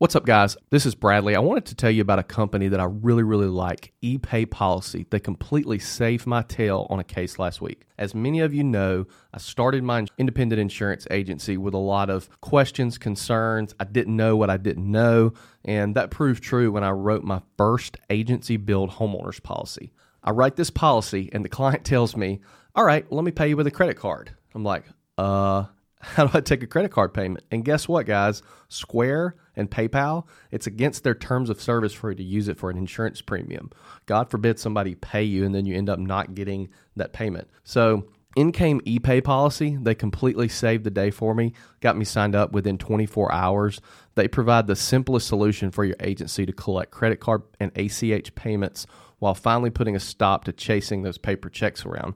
What's up, guys? This is Bradley. I wanted to tell you about a company that I really, really like, ePay Policy. They completely saved my tail on a case last week. As many of you know, I started my independent insurance agency with a lot of questions, concerns. I didn't know what I didn't know, and that proved true when I wrote my first agency build homeowners policy. I write this policy, and the client tells me, All right, let me pay you with a credit card. I'm like, Uh, how do I take a credit card payment? And guess what, guys? Square and PayPal, it's against their terms of service for you to use it for an insurance premium. God forbid somebody pay you and then you end up not getting that payment. So in came ePay policy. They completely saved the day for me, got me signed up within 24 hours. They provide the simplest solution for your agency to collect credit card and ACH payments while finally putting a stop to chasing those paper checks around.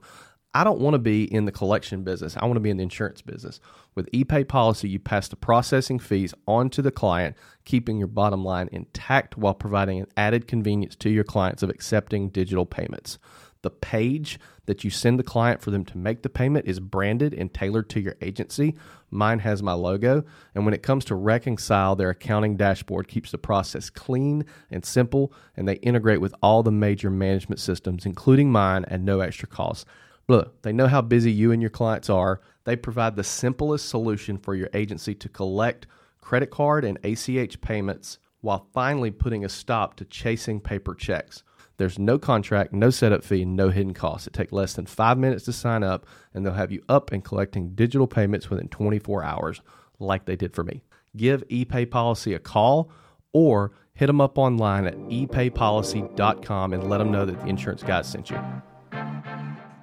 I don't want to be in the collection business. I want to be in the insurance business. With ePay policy, you pass the processing fees on to the client, keeping your bottom line intact while providing an added convenience to your clients of accepting digital payments. The page that you send the client for them to make the payment is branded and tailored to your agency. Mine has my logo. And when it comes to reconcile, their accounting dashboard keeps the process clean and simple, and they integrate with all the major management systems, including mine, at no extra cost. Look, they know how busy you and your clients are. They provide the simplest solution for your agency to collect credit card and ACH payments while finally putting a stop to chasing paper checks. There's no contract, no setup fee, no hidden costs. It takes less than five minutes to sign up, and they'll have you up and collecting digital payments within 24 hours, like they did for me. Give ePay Policy a call or hit them up online at epaypolicy.com and let them know that the insurance guy sent you.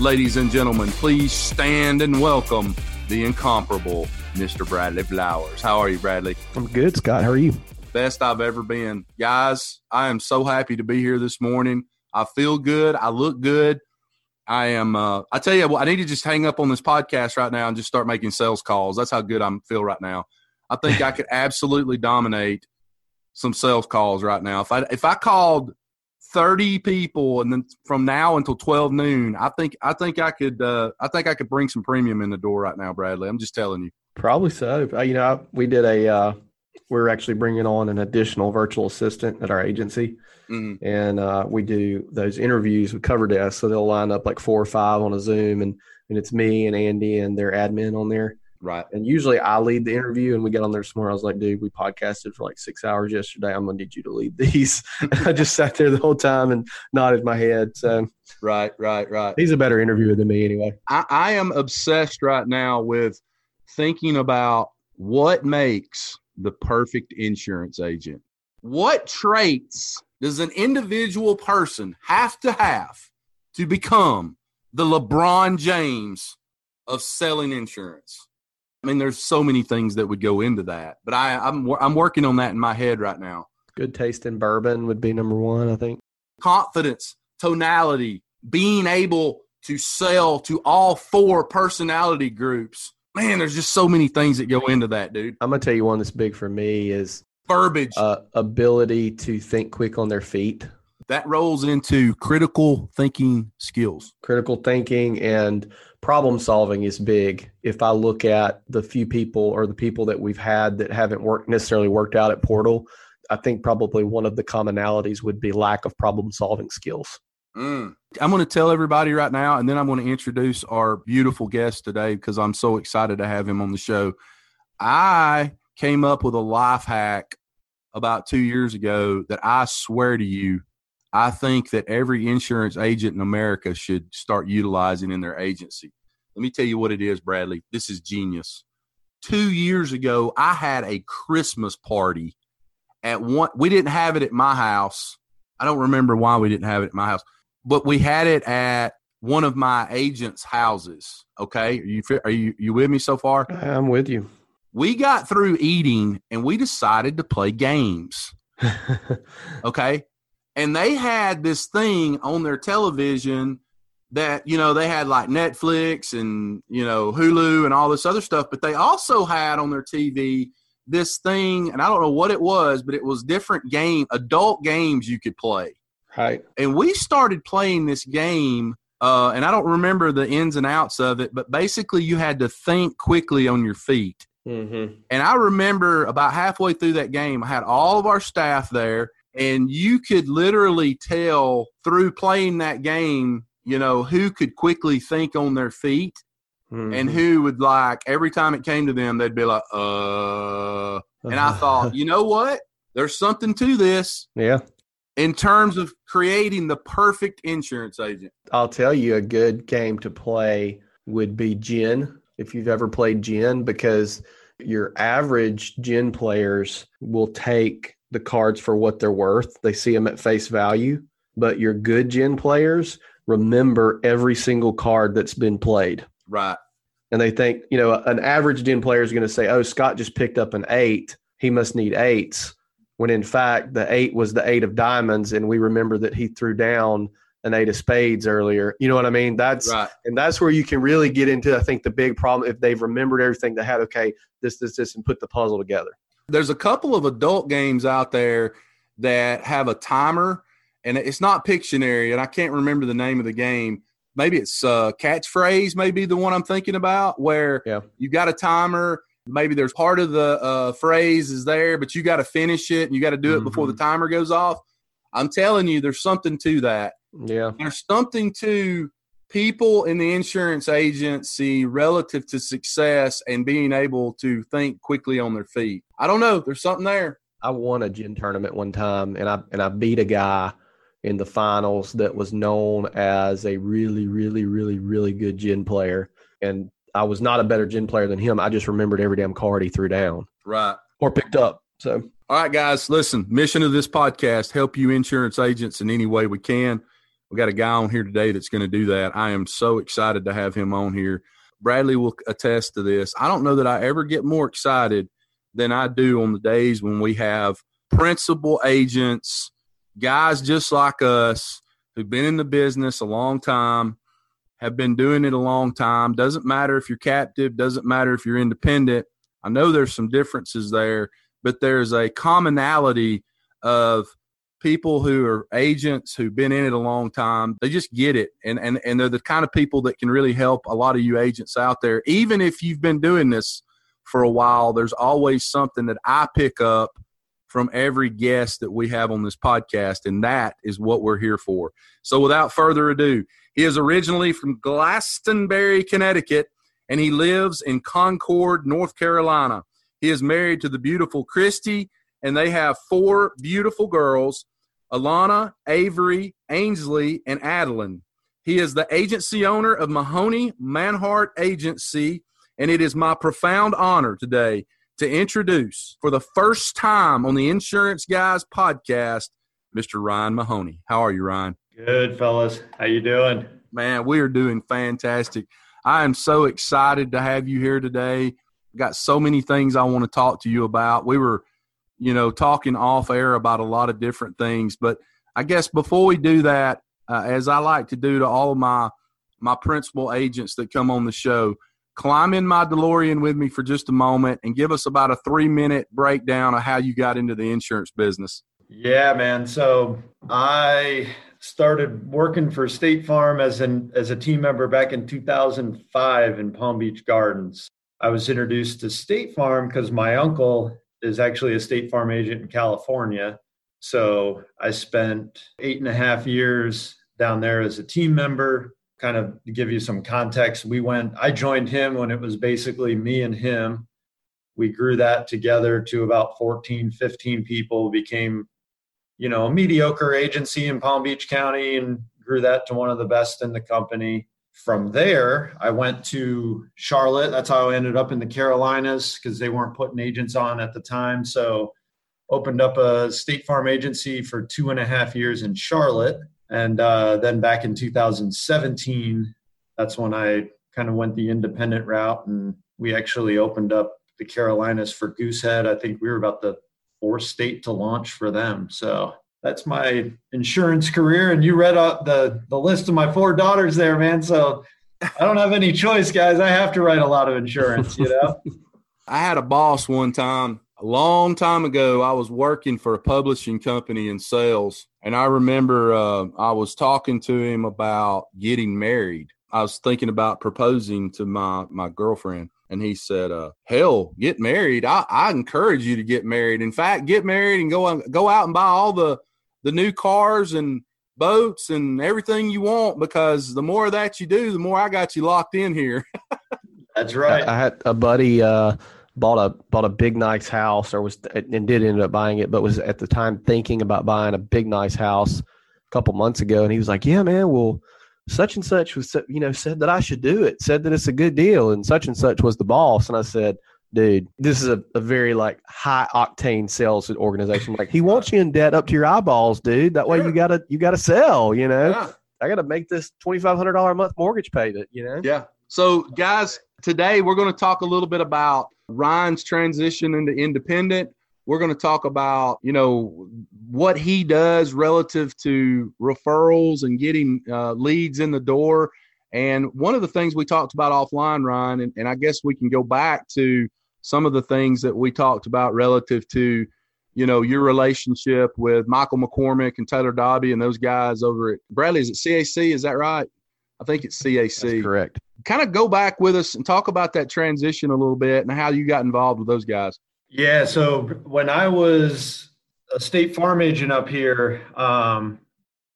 Ladies and gentlemen, please stand and welcome the incomparable Mr. Bradley Flowers. How are you, Bradley? I'm good, Scott. How are you? Best I've ever been. Guys, I am so happy to be here this morning. I feel good. I look good. I am. Uh, I tell you what, I need to just hang up on this podcast right now and just start making sales calls. That's how good I feel right now. I think I could absolutely dominate some sales calls right now. If I if I called 30 people and then from now until 12 noon i think i think i could uh, i think i could bring some premium in the door right now bradley. I'm just telling you. Probably so. Uh, you know we did a uh, we're actually bringing on an additional virtual assistant at our agency. Mm-hmm. and uh, we do those interviews with cover desk so they'll line up like four or five on a zoom and and it's me and andy and their admin on there Right. And usually I lead the interview and we get on there tomorrow. I was like, dude, we podcasted for like six hours yesterday. I'm going to need you to lead these. I just sat there the whole time and nodded my head. So, right, right, right. He's a better interviewer than me anyway. I, I am obsessed right now with thinking about what makes the perfect insurance agent. What traits does an individual person have to have to become the LeBron James of selling insurance? I mean, there's so many things that would go into that, but I, I'm I'm working on that in my head right now. Good taste in bourbon would be number one, I think. Confidence, tonality, being able to sell to all four personality groups. Man, there's just so many things that go into that, dude. I'm gonna tell you one that's big for me is verbiage, uh, ability to think quick on their feet. That rolls into critical thinking skills. Critical thinking and problem solving is big. If I look at the few people or the people that we've had that haven't worked necessarily worked out at Portal, I think probably one of the commonalities would be lack of problem solving skills. Mm. I'm going to tell everybody right now, and then I'm going to introduce our beautiful guest today because I'm so excited to have him on the show. I came up with a life hack about two years ago that I swear to you I think that every insurance agent in America should start utilizing in their agency. Let me tell you what it is, Bradley. This is genius. Two years ago, I had a Christmas party at one. We didn't have it at my house. I don't remember why we didn't have it at my house, but we had it at one of my agents' houses. Okay, are you are you you with me so far? I'm with you. we got through eating and we decided to play games. okay. And they had this thing on their television that, you know, they had like Netflix and, you know, Hulu and all this other stuff, but they also had on their TV this thing, and I don't know what it was, but it was different game, adult games you could play. Right. And we started playing this game, uh, and I don't remember the ins and outs of it, but basically you had to think quickly on your feet. Mm-hmm. And I remember about halfway through that game, I had all of our staff there, and you could literally tell through playing that game, you know, who could quickly think on their feet mm-hmm. and who would like every time it came to them, they'd be like, uh. And I thought, you know what? There's something to this. Yeah. In terms of creating the perfect insurance agent. I'll tell you a good game to play would be Gin, if you've ever played Gin, because your average Gin players will take the cards for what they're worth. They see them at face value. But your good Gin players remember every single card that's been played. Right. And they think, you know, an average Gin player is going to say, oh, Scott just picked up an eight. He must need eights. When in fact, the eight was the eight of diamonds. And we remember that he threw down an eight of spades earlier. You know what I mean? That's right. and that's where you can really get into. I think the big problem if they've remembered everything they had. Okay, this, this, this, and put the puzzle together. There's a couple of adult games out there that have a timer, and it's not Pictionary, and I can't remember the name of the game. Maybe it's uh, catchphrase, maybe the one I'm thinking about, where yeah. you got a timer. Maybe there's part of the uh, phrase is there, but you got to finish it and you got to do it mm-hmm. before the timer goes off. I'm telling you, there's something to that. Yeah. There's something to people in the insurance agency relative to success and being able to think quickly on their feet. I don't know. There's something there. I won a gin tournament one time and I and I beat a guy in the finals that was known as a really, really, really, really good gin player. And I was not a better gin player than him. I just remembered every damn card he threw down. Right. Or picked up. So all right, guys, listen, mission of this podcast, help you insurance agents in any way we can. We got a guy on here today that's going to do that. I am so excited to have him on here. Bradley will attest to this. I don't know that I ever get more excited than I do on the days when we have principal agents, guys just like us who've been in the business a long time, have been doing it a long time. Doesn't matter if you're captive, doesn't matter if you're independent. I know there's some differences there, but there's a commonality of people who are agents who've been in it a long time they just get it and and and they're the kind of people that can really help a lot of you agents out there even if you've been doing this for a while there's always something that i pick up from every guest that we have on this podcast and that is what we're here for so without further ado he is originally from glastonbury connecticut and he lives in concord north carolina he is married to the beautiful christy and they have four beautiful girls Alana, Avery, Ainsley, and Adeline. He is the agency owner of Mahoney Manhart Agency, and it is my profound honor today to introduce, for the first time on the Insurance Guys podcast, Mr. Ryan Mahoney. How are you, Ryan? Good, fellas. How you doing? Man, we are doing fantastic. I am so excited to have you here today. Got so many things I want to talk to you about. We were you know, talking off air about a lot of different things. But I guess before we do that, uh, as I like to do to all of my my principal agents that come on the show, climb in my DeLorean with me for just a moment and give us about a three minute breakdown of how you got into the insurance business. Yeah, man. So I started working for State Farm as an as a team member back in 2005 in Palm Beach Gardens. I was introduced to State Farm because my uncle is actually a State Farm agent in California. So I spent eight and a half years down there as a team member. Kind of give you some context, we went, I joined him when it was basically me and him. We grew that together to about 14, 15 people, became, you know, a mediocre agency in Palm Beach County and grew that to one of the best in the company from there, I went to Charlotte. That's how I ended up in the Carolinas because they weren't putting agents on at the time. So, opened up a State Farm agency for two and a half years in Charlotte. And uh, then back in 2017, that's when I kind of went the independent route. And we actually opened up the Carolinas for Goosehead. I think we were about the fourth state to launch for them. So that's my insurance career. And you read out the the list of my four daughters there, man. So I don't have any choice, guys. I have to write a lot of insurance. You know. I had a boss one time a long time ago, I was working for a publishing company in sales, and I remember uh, I was talking to him about getting married. I was thinking about proposing to my my girlfriend, and he said, uh, "Hell, get married! I, I encourage you to get married. In fact, get married and go go out and buy all the the new cars and boats and everything you want because the more that you do, the more I got you locked in here." That's right. I, I had a buddy. Uh, bought a bought a big nice house or was and did end up buying it, but was at the time thinking about buying a big nice house a couple months ago, and he was like, "Yeah, man, well." Such and such was, you know, said that I should do it. Said that it's a good deal, and such and such was the boss. And I said, dude, this is a, a very like high octane sales organization. Like he wants you in debt up to your eyeballs, dude. That way you gotta you gotta sell. You know, yeah. I gotta make this twenty five hundred dollar a month mortgage payment. You know. Yeah. So guys, today we're going to talk a little bit about Ryan's transition into independent. We're going to talk about, you know, what he does relative to referrals and getting uh, leads in the door. And one of the things we talked about offline, Ryan, and, and I guess we can go back to some of the things that we talked about relative to, you know, your relationship with Michael McCormick and Taylor Dobby and those guys over at Bradley. Is it CAC? Is that right? I think it's CAC. That's correct kind of go back with us and talk about that transition a little bit and how you got involved with those guys. Yeah. So when I was a state farm agent up here, um,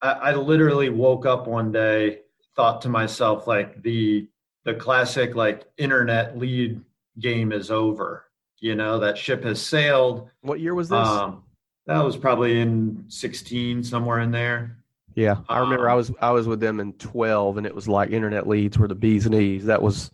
I, I literally woke up one day, thought to myself, like the the classic like internet lead game is over. You know, that ship has sailed. What year was this? Um, that was probably in 16, somewhere in there. Yeah, I remember um, I was I was with them in twelve, and it was like internet leads were the bees and e's. That was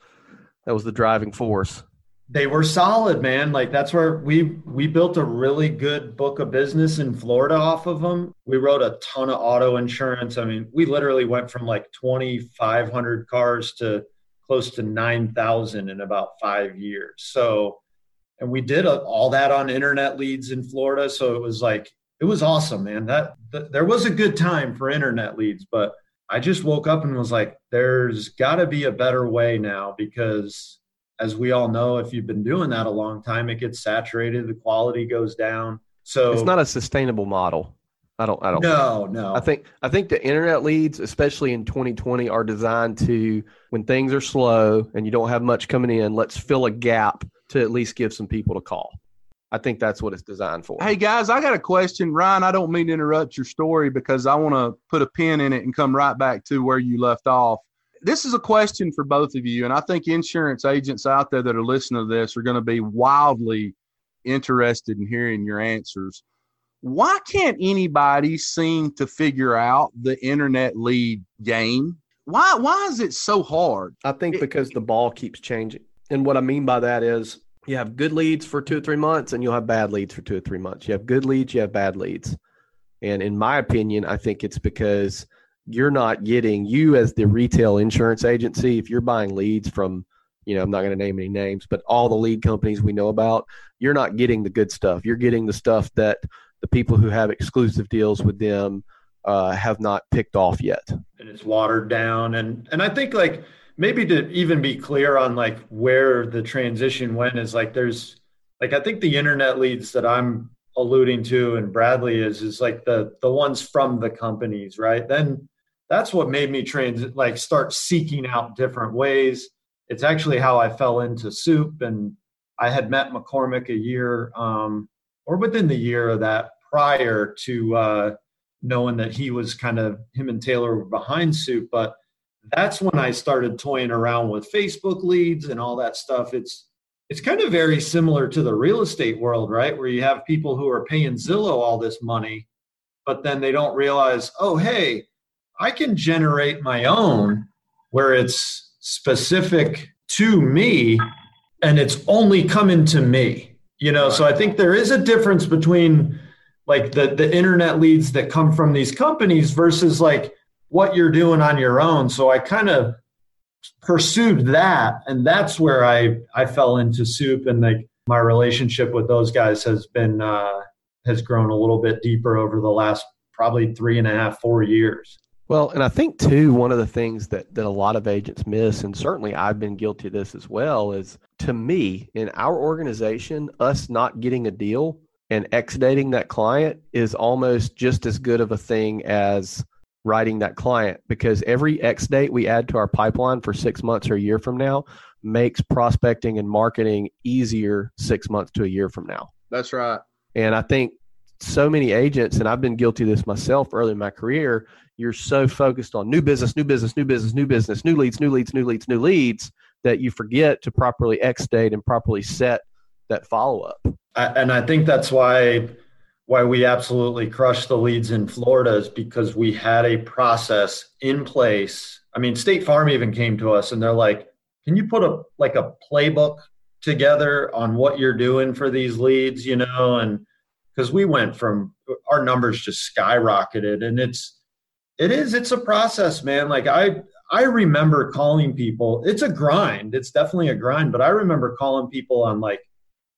that was the driving force. They were solid, man. Like that's where we we built a really good book of business in Florida off of them. We wrote a ton of auto insurance. I mean, we literally went from like twenty five hundred cars to close to nine thousand in about five years. So, and we did a, all that on internet leads in Florida. So it was like it was awesome, man. That, that there was a good time for internet leads, but I just woke up and was like, there's got to be a better way now because as we all know, if you've been doing that a long time, it gets saturated, the quality goes down. So it's not a sustainable model. I don't. I don't. No, no. I think. I think the internet leads, especially in 2020, are designed to when things are slow and you don't have much coming in. Let's fill a gap to at least give some people to call. I think that's what it's designed for. Hey guys, I got a question, Ryan. I don't mean to interrupt your story because I want to put a pin in it and come right back to where you left off. This is a question for both of you, and I think insurance agents out there that are listening to this are going to be wildly interested in hearing your answers. Why can't anybody seem to figure out the internet lead game? Why why is it so hard? I think because the ball keeps changing. And what I mean by that is you have good leads for two or three months and you'll have bad leads for two or three months. You have good leads, you have bad leads. And in my opinion, I think it's because you're not getting you as the retail insurance agency, if you're buying leads from, you know, I'm not going to name any names, but all the lead companies we know about, you're not getting the good stuff. You're getting the stuff that the people who have exclusive deals with them uh, have not picked off yet. And it's watered down. And and I think like maybe to even be clear on like where the transition went is like there's like I think the internet leads that I'm alluding to and Bradley is is like the the ones from the companies, right? Then that's what made me trans like start seeking out different ways. It's actually how I fell into soup and I had met McCormick a year um, or within the year of that prior to uh, knowing that he was kind of him and Taylor were behind soup, but that's when I started toying around with Facebook leads and all that stuff. It's it's kind of very similar to the real estate world, right? Where you have people who are paying Zillow all this money, but then they don't realize, oh, hey, I can generate my own where it's specific to me and it's only coming to me. You know, so I think there is a difference between like the the internet leads that come from these companies versus like what you're doing on your own. So I kind of pursued that, and that's where I I fell into soup and like my relationship with those guys has been uh, has grown a little bit deeper over the last probably three and a half, four years. Well, and I think too, one of the things that that a lot of agents miss, and certainly I've been guilty of this as well, is to me in our organization, us not getting a deal and exiting that client is almost just as good of a thing as writing that client because every X date we add to our pipeline for six months or a year from now makes prospecting and marketing easier six months to a year from now. That's right. And I think so many agents, and I've been guilty of this myself early in my career, you're so focused on new business, new business, new business, new business, new leads, new leads, new leads, new leads that you forget to properly X date and properly set that follow up. And I think that's why why we absolutely crushed the leads in Florida is because we had a process in place. I mean, State Farm even came to us and they're like, "Can you put a like a playbook together on what you're doing for these leads?" You know, and because we went from our numbers just skyrocketed, and it's it is it's a process, man. Like I I remember calling people. It's a grind. It's definitely a grind, but I remember calling people on like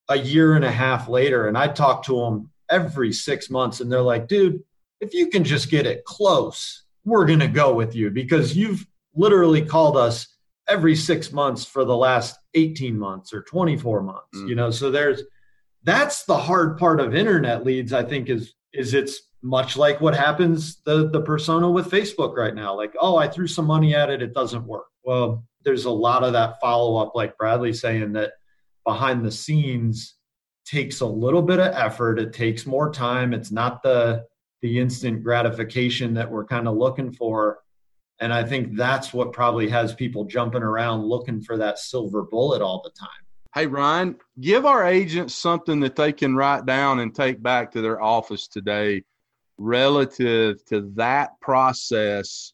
a year and a half later, and I talked to them every six months, and they're like, dude, if you can just get it close, we're going to go with you because you've literally called us every six months for the last 18 months or 24 months, mm. you know? So there's, that's the hard part of internet leads, I think is, is it's much like what happens the, the persona with Facebook right now. Like, oh, I threw some money at it. It doesn't work. Well, there's a lot of that follow up, like Bradley saying that behind the scenes, takes a little bit of effort it takes more time it's not the the instant gratification that we're kind of looking for and i think that's what probably has people jumping around looking for that silver bullet all the time hey ryan give our agents something that they can write down and take back to their office today relative to that process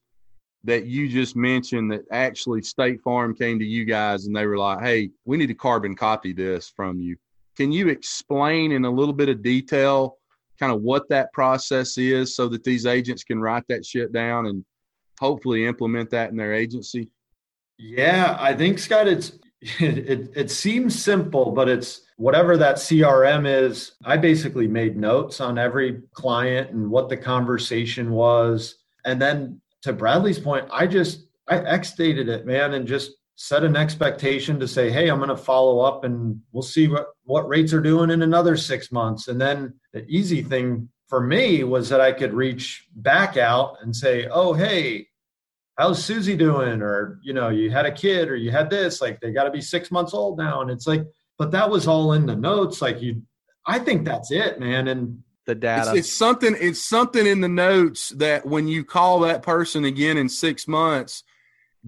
that you just mentioned that actually State Farm came to you guys and they were like, hey, we need to carbon copy this from you. Can you explain in a little bit of detail kind of what that process is so that these agents can write that shit down and hopefully implement that in their agency? Yeah, I think Scott, it's it, it, seems simple, but it's whatever that CRM is. I basically made notes on every client and what the conversation was. And then to Bradley's point, I just I X dated it, man, and just set an expectation to say, hey, I'm going to follow up and we'll see what, what rates are doing in another six months. And then the easy thing for me was that I could reach back out and say, oh, hey, how's Susie doing? Or, you know, you had a kid or you had this, like they got to be six months old now. And it's like, but that was all in the notes. Like you, I think that's it, man. And the data. It's, it's something, it's something in the notes that when you call that person again in six months,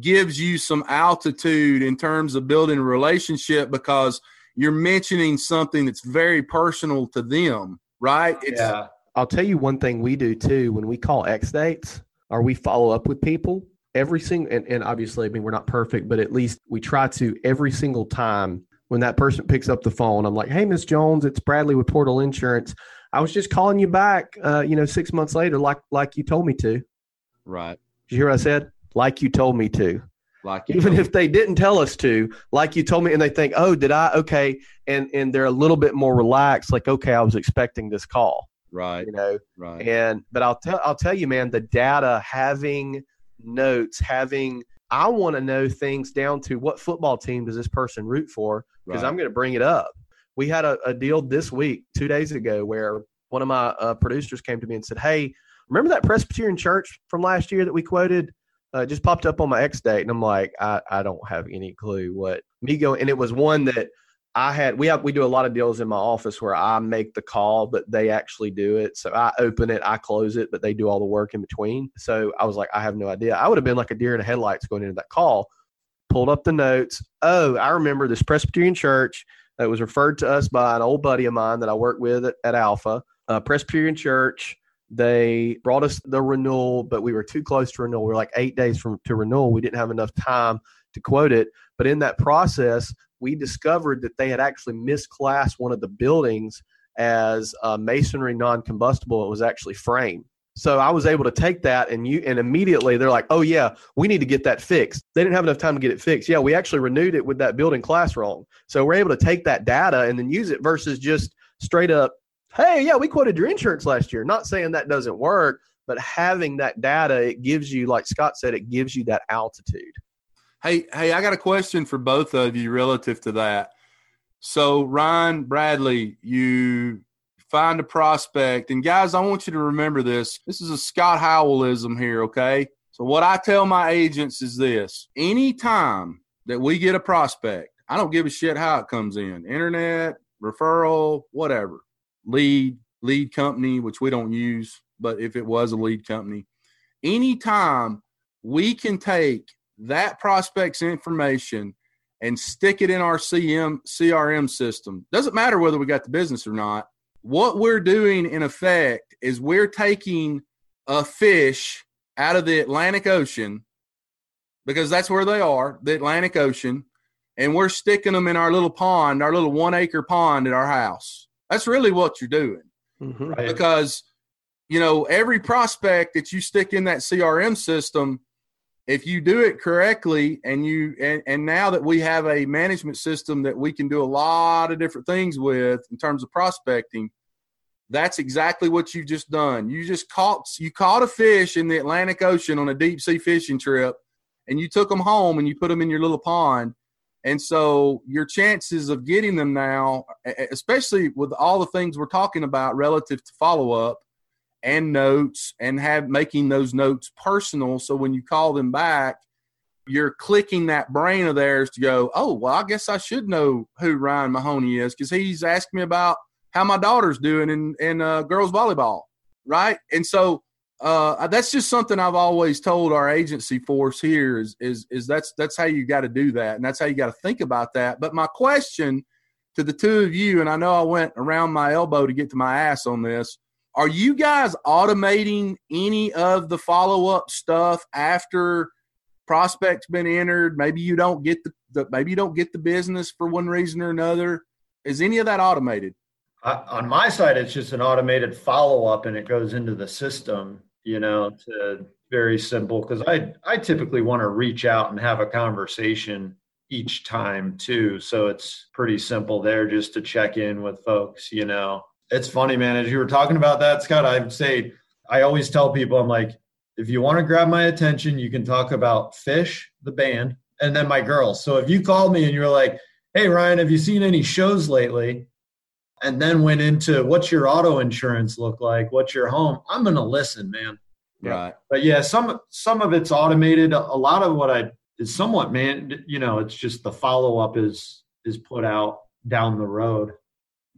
gives you some altitude in terms of building a relationship because you're mentioning something that's very personal to them, right? It's, yeah. I'll tell you one thing we do too when we call X dates or we follow up with people every single and, and obviously I mean we're not perfect, but at least we try to every single time when that person picks up the phone, I'm like, Hey, Miss Jones, it's Bradley with Portal Insurance. I was just calling you back, uh, you know, six months later, like like you told me to. Right. Did you hear what I said? Like you told me to. Like even if they didn't tell us to, like you told me, and they think, oh, did I? Okay, and and they're a little bit more relaxed. Like, okay, I was expecting this call. Right. You know. Right. And but I'll tell I'll tell you, man, the data, having notes, having I want to know things down to what football team does this person root for because right. I'm going to bring it up. We had a, a, deal this week, two days ago, where one of my uh, producers came to me and said, "Hey, remember that Presbyterian church from last year that we quoted? Uh, just popped up on my X date, and I'm like, I, I don't have any clue what me going. And it was one that I had. We have we do a lot of deals in my office where I make the call, but they actually do it. So I open it, I close it, but they do all the work in between. So I was like, I have no idea. I would have been like a deer in the headlights going into that call. Pulled up the notes. Oh, I remember this Presbyterian church that was referred to us by an old buddy of mine that I worked with at, at Alpha. Uh, Presbyterian church they brought us the renewal, but we were too close to renewal. We were like eight days from to renewal. We didn't have enough time to quote it. But in that process, we discovered that they had actually misclassed one of the buildings as masonry non-combustible. It was actually frame. So I was able to take that and you and immediately they're like, "Oh yeah, we need to get that fixed." They didn't have enough time to get it fixed. Yeah, we actually renewed it with that building class wrong. So we're able to take that data and then use it versus just straight up, "Hey, yeah, we quoted your insurance last year." Not saying that doesn't work, but having that data, it gives you like Scott said, it gives you that altitude. Hey, hey, I got a question for both of you relative to that. So, Ryan Bradley, you find a prospect. And guys, I want you to remember this. This is a Scott Howellism here, okay? So what I tell my agents is this. Anytime that we get a prospect, I don't give a shit how it comes in. Internet, referral, whatever. Lead, lead company, which we don't use, but if it was a lead company, anytime we can take that prospect's information and stick it in our CM CRM system. Doesn't matter whether we got the business or not what we're doing in effect is we're taking a fish out of the Atlantic Ocean because that's where they are, the Atlantic Ocean, and we're sticking them in our little pond, our little one acre pond at our house. That's really what you're doing. Mm-hmm. Right. Because, you know, every prospect that you stick in that CRM system, if you do it correctly and you and, and now that we have a management system that we can do a lot of different things with in terms of prospecting that's exactly what you've just done you just caught you caught a fish in the atlantic ocean on a deep sea fishing trip and you took them home and you put them in your little pond and so your chances of getting them now especially with all the things we're talking about relative to follow up and notes and have making those notes personal so when you call them back you're clicking that brain of theirs to go oh well i guess i should know who ryan mahoney is because he's asked me about how my daughter's doing in in uh, girls volleyball right? And so uh, that's just something I've always told our agency force here is is is that's that's how you got to do that and that's how you got to think about that. But my question to the two of you, and I know I went around my elbow to get to my ass on this, are you guys automating any of the follow up stuff after prospects been entered? Maybe you don't get the, the, maybe you don't get the business for one reason or another. Is any of that automated? Uh, on my side, it's just an automated follow up, and it goes into the system. You know, to very simple because I I typically want to reach out and have a conversation each time too. So it's pretty simple there just to check in with folks. You know, it's funny, man. As you were talking about that, Scott, I'd say I always tell people, I'm like, if you want to grab my attention, you can talk about Phish, the band, and then my girls. So if you called me and you're like, hey, Ryan, have you seen any shows lately? And then went into what's your auto insurance look like? What's your home? I'm going to listen, man. Right. But yeah, some some of it's automated. A lot of what I is somewhat man, you know, it's just the follow up is is put out down the road.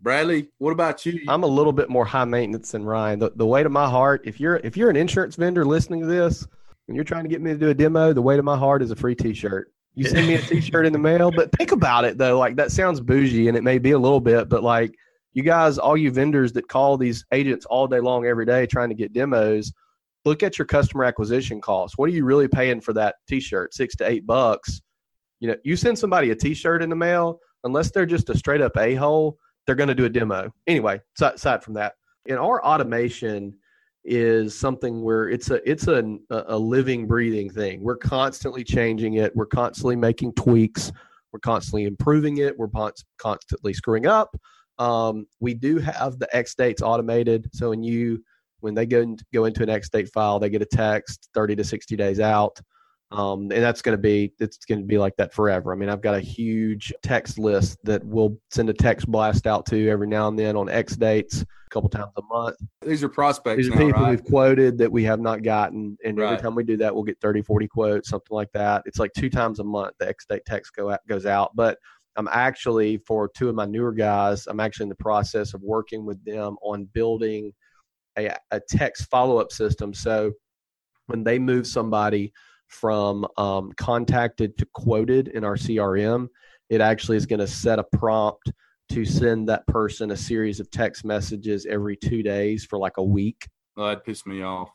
Bradley, what about you? I'm a little bit more high maintenance than Ryan. The, the weight of my heart, if you're if you're an insurance vendor listening to this and you're trying to get me to do a demo, the weight of my heart is a free T-shirt. You send me a T-shirt in the mail, but think about it though. Like that sounds bougie, and it may be a little bit, but like you guys, all you vendors that call these agents all day long every day trying to get demos, look at your customer acquisition costs. What are you really paying for that T-shirt? Six to eight bucks. You know, you send somebody a T-shirt in the mail, unless they're just a straight up a hole they're going to do a demo. Anyway, aside from that, in our automation is something where it's a it's a a living breathing thing. We're constantly changing it. We're constantly making tweaks. We're constantly improving it. We're constantly screwing up. Um, we do have the X dates automated. So when you when they go in, go into an X date file, they get a text 30 to 60 days out. Um, and that's going to be it's going to be like that forever. I mean, I've got a huge text list that we'll send a text blast out to every now and then on X dates, a couple times a month. These are prospects. These are now, people right? we've quoted that we have not gotten, and right. every time we do that, we'll get 30, 40 quotes, something like that. It's like two times a month the X date text go out, goes out, but I'm actually for two of my newer guys. I'm actually in the process of working with them on building a, a text follow up system. So when they move somebody from um, contacted to quoted in our CRM, it actually is going to set a prompt to send that person a series of text messages every two days for like a week. Oh, that pissed me off.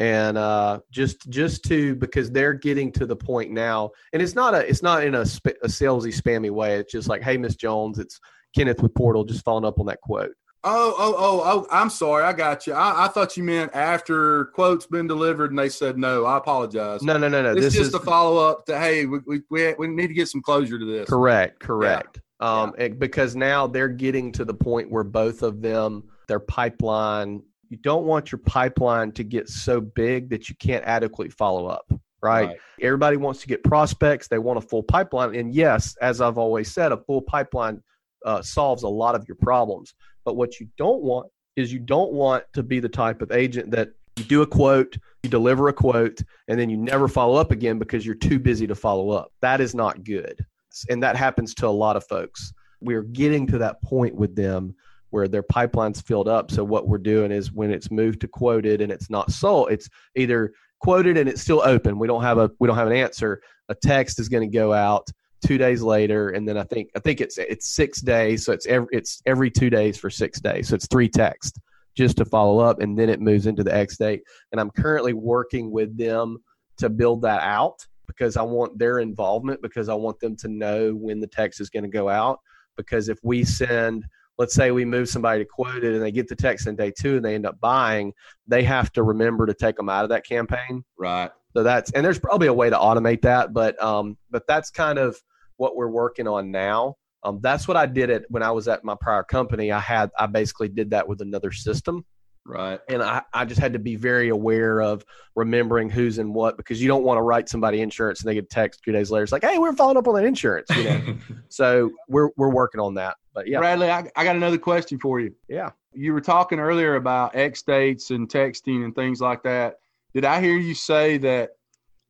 And uh, just just to because they're getting to the point now, and it's not a it's not in a, sp- a salesy spammy way. It's just like, hey, Miss Jones, it's Kenneth with Portal, just following up on that quote. Oh, oh, oh, oh! I'm sorry, I got you. I, I thought you meant after quotes been delivered and they said no. I apologize. No, no, no, no. It's this just is a follow up to hey, we, we we we need to get some closure to this. correct, correct. Um, it- because now they're getting to the point where both of them, their pipeline. You don't want your pipeline to get so big that you can't adequately follow up. Right? Right. Everybody wants to get prospects. They want a full pipeline. And yes, as I've always said, a full pipeline uh, solves a lot of your problems. But what you don't want is you don't want to be the type of agent that you do a quote, you deliver a quote, and then you never follow up again because you're too busy to follow up. That is not good. And that happens to a lot of folks. We're getting to that point with them where their pipeline's filled up. So what we're doing is when it's moved to quoted and it's not sold, it's either quoted and it's still open. We don't have a we don't have an answer. A text is going to go out two days later, and then I think I think it's it's six days, so it's every it's every two days for six days, so it's three texts just to follow up, and then it moves into the X date. And I'm currently working with them to build that out because I want their involvement because I want them to know when the text is going to go out. Because if we send let's say we move somebody to quoted and they get the text in day two and they end up buying, they have to remember to take them out of that campaign. Right. So that's and there's probably a way to automate that, but um, but that's kind of what we're working on now. Um, that's what I did it when I was at my prior company. I had I basically did that with another system, Right. and I, I just had to be very aware of remembering who's in what because you don't want to write somebody insurance and they get a text two days later. It's like, hey, we're following up on that insurance, you know. so we're we're working on that. But yeah, Bradley, I, I got another question for you. yeah. You were talking earlier about X dates and texting and things like that. Did I hear you say that?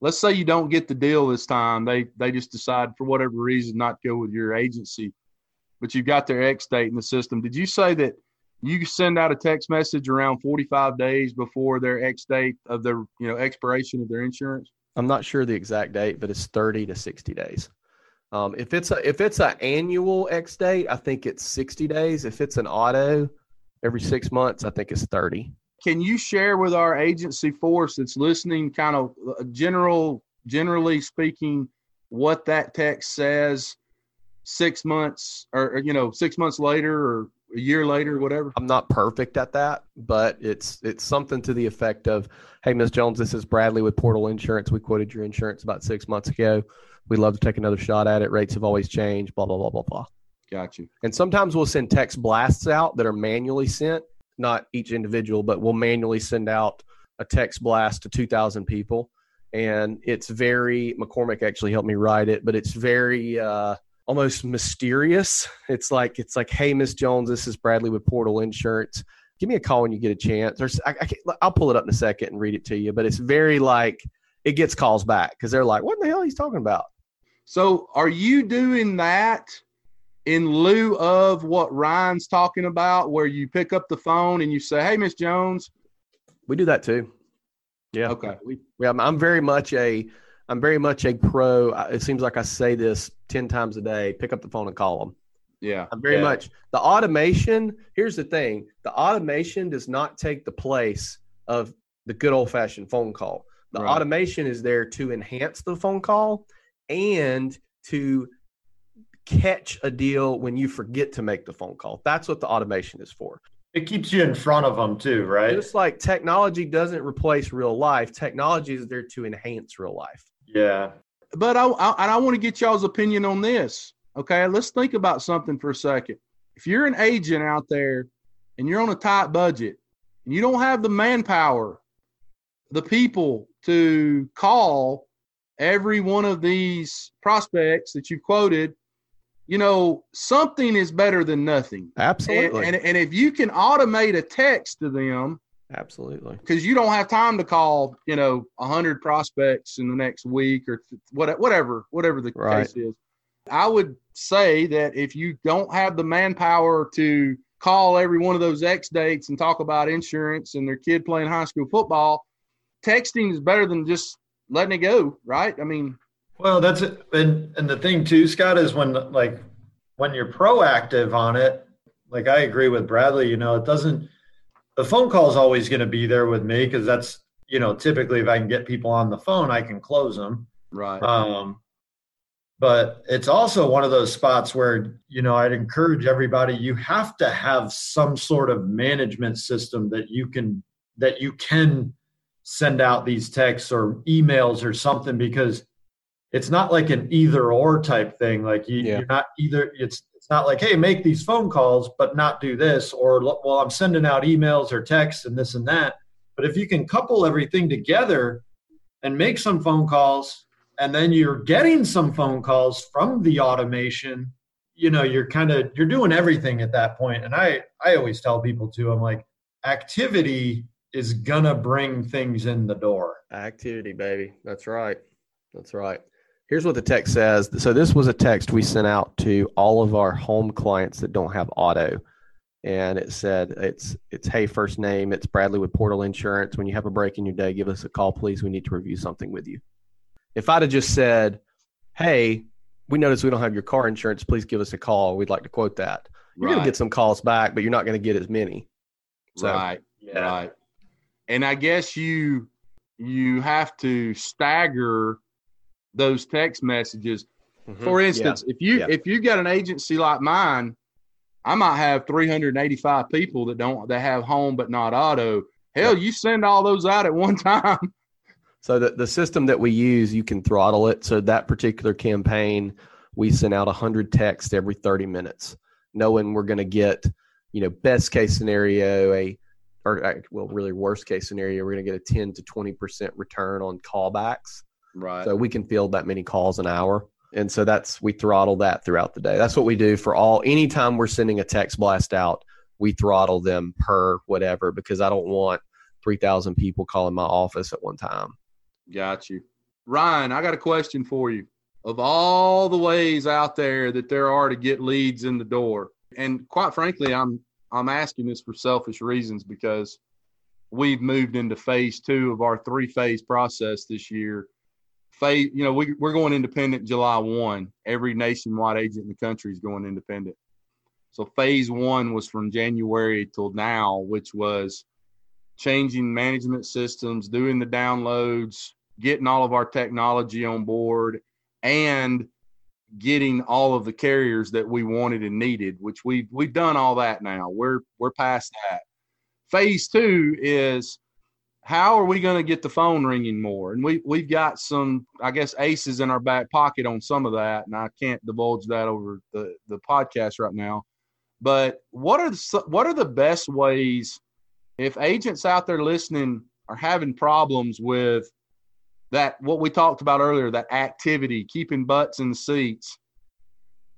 Let's say you don't get the deal this time. They they just decide for whatever reason not to go with your agency, but you've got their X date in the system. Did you say that you send out a text message around 45 days before their X date of their you know expiration of their insurance? I'm not sure the exact date, but it's 30 to 60 days. Um, if it's a if it's an annual X date, I think it's 60 days. If it's an auto, every six months, I think it's 30. Can you share with our agency force that's listening, kind of uh, general, generally speaking, what that text says six months or, or, you know six months later or a year later, whatever? I'm not perfect at that, but it's it's something to the effect of, "Hey, Miss Jones, this is Bradley with Portal Insurance. We quoted your insurance about six months ago. We'd love to take another shot at it. Rates have always changed. Blah blah blah blah blah." Got you. And sometimes we'll send text blasts out that are manually sent, not each individual, but we'll manually send out a text blast to 2,000 people. And it's very, McCormick actually helped me write it, but it's very uh, almost mysterious. It's like, it's like, hey, Miss Jones, this is Bradley with Portal Insurance. Give me a call when you get a chance. There's, I, I can't, I'll pull it up in a second and read it to you, but it's very like, it gets calls back because they're like, what the hell he's talking about? So, are you doing that in lieu of what Ryan's talking about, where you pick up the phone and you say, "Hey, Miss Jones"? We do that too. Yeah. Okay. We, yeah, I'm, I'm very much a, I'm very much a pro. I- It seems like I say this ten times a day. Pick up the phone and call them. Yeah. I'm very Yeah. much the automation. Here's the thing: the automation does not take the place of the good old fashioned phone call. The Right. automation is there to enhance the phone call and to catch a deal when you forget to make the phone call. That's what the automation is for. It keeps you in front of them too, right? Just like technology doesn't replace real life, technology is there to enhance real life. Yeah. But I, I and I want to get y'all's opinion on this. Okay, let's think about something for a second. If you're an agent out there and you're on a tight budget and you don't have the manpower, the people to call every one of these prospects that you quoted, you know, something is better than nothing. Absolutely. and, and if you can automate a text to them, Absolutely. because you don't have time to call, you know, a hundred prospects in the next week or whatever, whatever the Right. case is. I would say that if you don't have the manpower to call every one of those X dates and talk about insurance and their kid playing high school football, texting is better than just letting it go, right? I mean, Well, that's it. And and the thing too, Scott, is when like when you're proactive on it, like I agree with Bradley, you know, it doesn't the phone call is always going to be there with me because that's you know typically if I can get people on the phone, I can close them. right. Um, but it's also one of those spots where you know i'd encourage everybody you have to have some sort of management system that you can that you can send out these texts or emails or something because it's not like an either or type thing. Like you, yeah. you're not either it's it's not like hey make these phone calls but not do this or well i'm sending out emails or texts and this and that. But if you can couple everything together and make some phone calls and then you're getting some phone calls from the automation you know you're kind of you're doing everything at that point. And i i always tell people too i'm like activity is gonna bring things in the door activity baby that's right that's right here's what the text says so this was a text we sent out to all of our home clients that don't have auto and it said it's it's hey first name it's bradley with portal insurance when you have a break in your day give us a call please we need to review something with you if I'd have just said, "Hey, we notice we don't have your car insurance. Please give us a call. We'd like to quote that." You're right. to get some calls back, but you're not to get as many. So, right. Yeah. Right. And I guess you you have to stagger those text messages. Mm-hmm. For instance, yeah. if you yeah. if you got an agency like mine, I might have 385 people that don't that have home but not auto. Hell, you send all those out at one time. So the, the system that we use, you can throttle it. So that particular campaign, we sent out 100 texts every 30 minutes, knowing we're going to get, you know, best case scenario, a, or uh, well, really worst case scenario, we're going to get a 10 to 20% return on callbacks. Right. So we can field that many calls an hour. And so that's, we throttle that throughout the day. That's what we do for all, anytime we're sending a text blast out, we throttle them per whatever because I don't want 3,000 people calling my office at one time. Got you. Ryan, I got a question for you. Of all the ways out there that there are to get leads in the door, and quite frankly, I'm I'm asking this for selfish reasons because we've moved into phase two of our three phase process this year. Phase, you know, we, we're going independent July 1. Every nationwide agent in the country is going independent. So phase one was from January till now, which was changing management systems, doing the downloads, getting all of our technology on board and getting all of the carriers that we wanted and needed, which we we've done all that now. We're we're past that. Phase two is how are we going to get the phone ringing more? And we we've got some, I guess, aces in our back pocket on some of that, and I can't divulge that over the the podcast right now. But what are the, what are the best ways if agents out there listening are having problems with that what we talked about earlier, that activity, keeping butts in seats.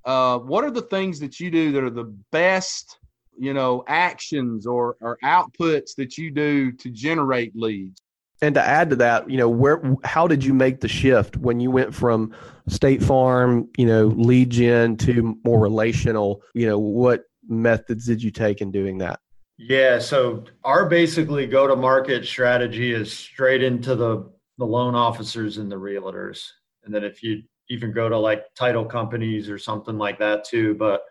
Uh, what are the things that you do that are the best, you know, actions or, or outputs that you do to generate leads? And to add to that, you know, where how did you make the shift when you went from State Farm, you know, lead gen to more relational? You know, what methods did you take in doing that? Yeah, so our basically go to market strategy is straight into the the loan officers and the realtors. And then if you even go to like title companies or something like that too. But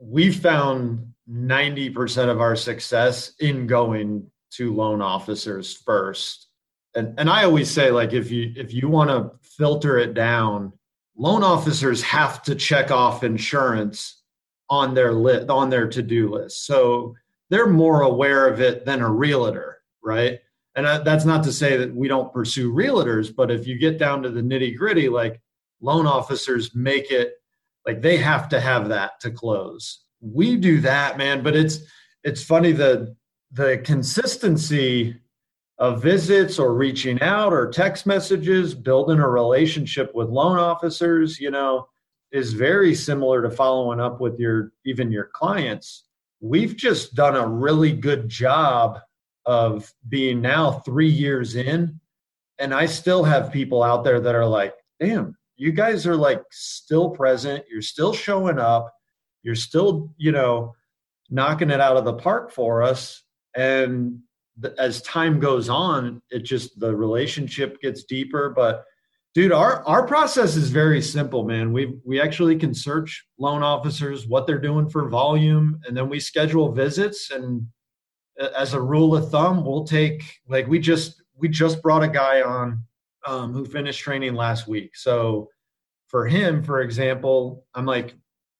we found 90% of our success in going to loan officers first. And and I always say like if you if you want to filter it down, loan officers have to check off insurance on their list on their to-do list. So they're more aware of it than a realtor, right? And that's not to say that we don't pursue realtors but if you get down to the nitty gritty like loan officers make it like they have to have that to close. We do that man but it's it's funny the the consistency of visits or reaching out or text messages building a relationship with loan officers you know is very similar to following up with your even your clients. We've just done a really good job of being now three years in and i still have people out there that are like damn you guys are like still present. You're still showing up. You're still you know knocking it out of the park for us. And th- as time goes on it just the relationship gets deeper. But dude our our process is very simple man. We we actually can search loan officers what they're doing for volume and then we schedule visits and as a rule of thumb, we'll take like we just we just brought a guy on um, who finished training last week. So for him, for example, I'm like,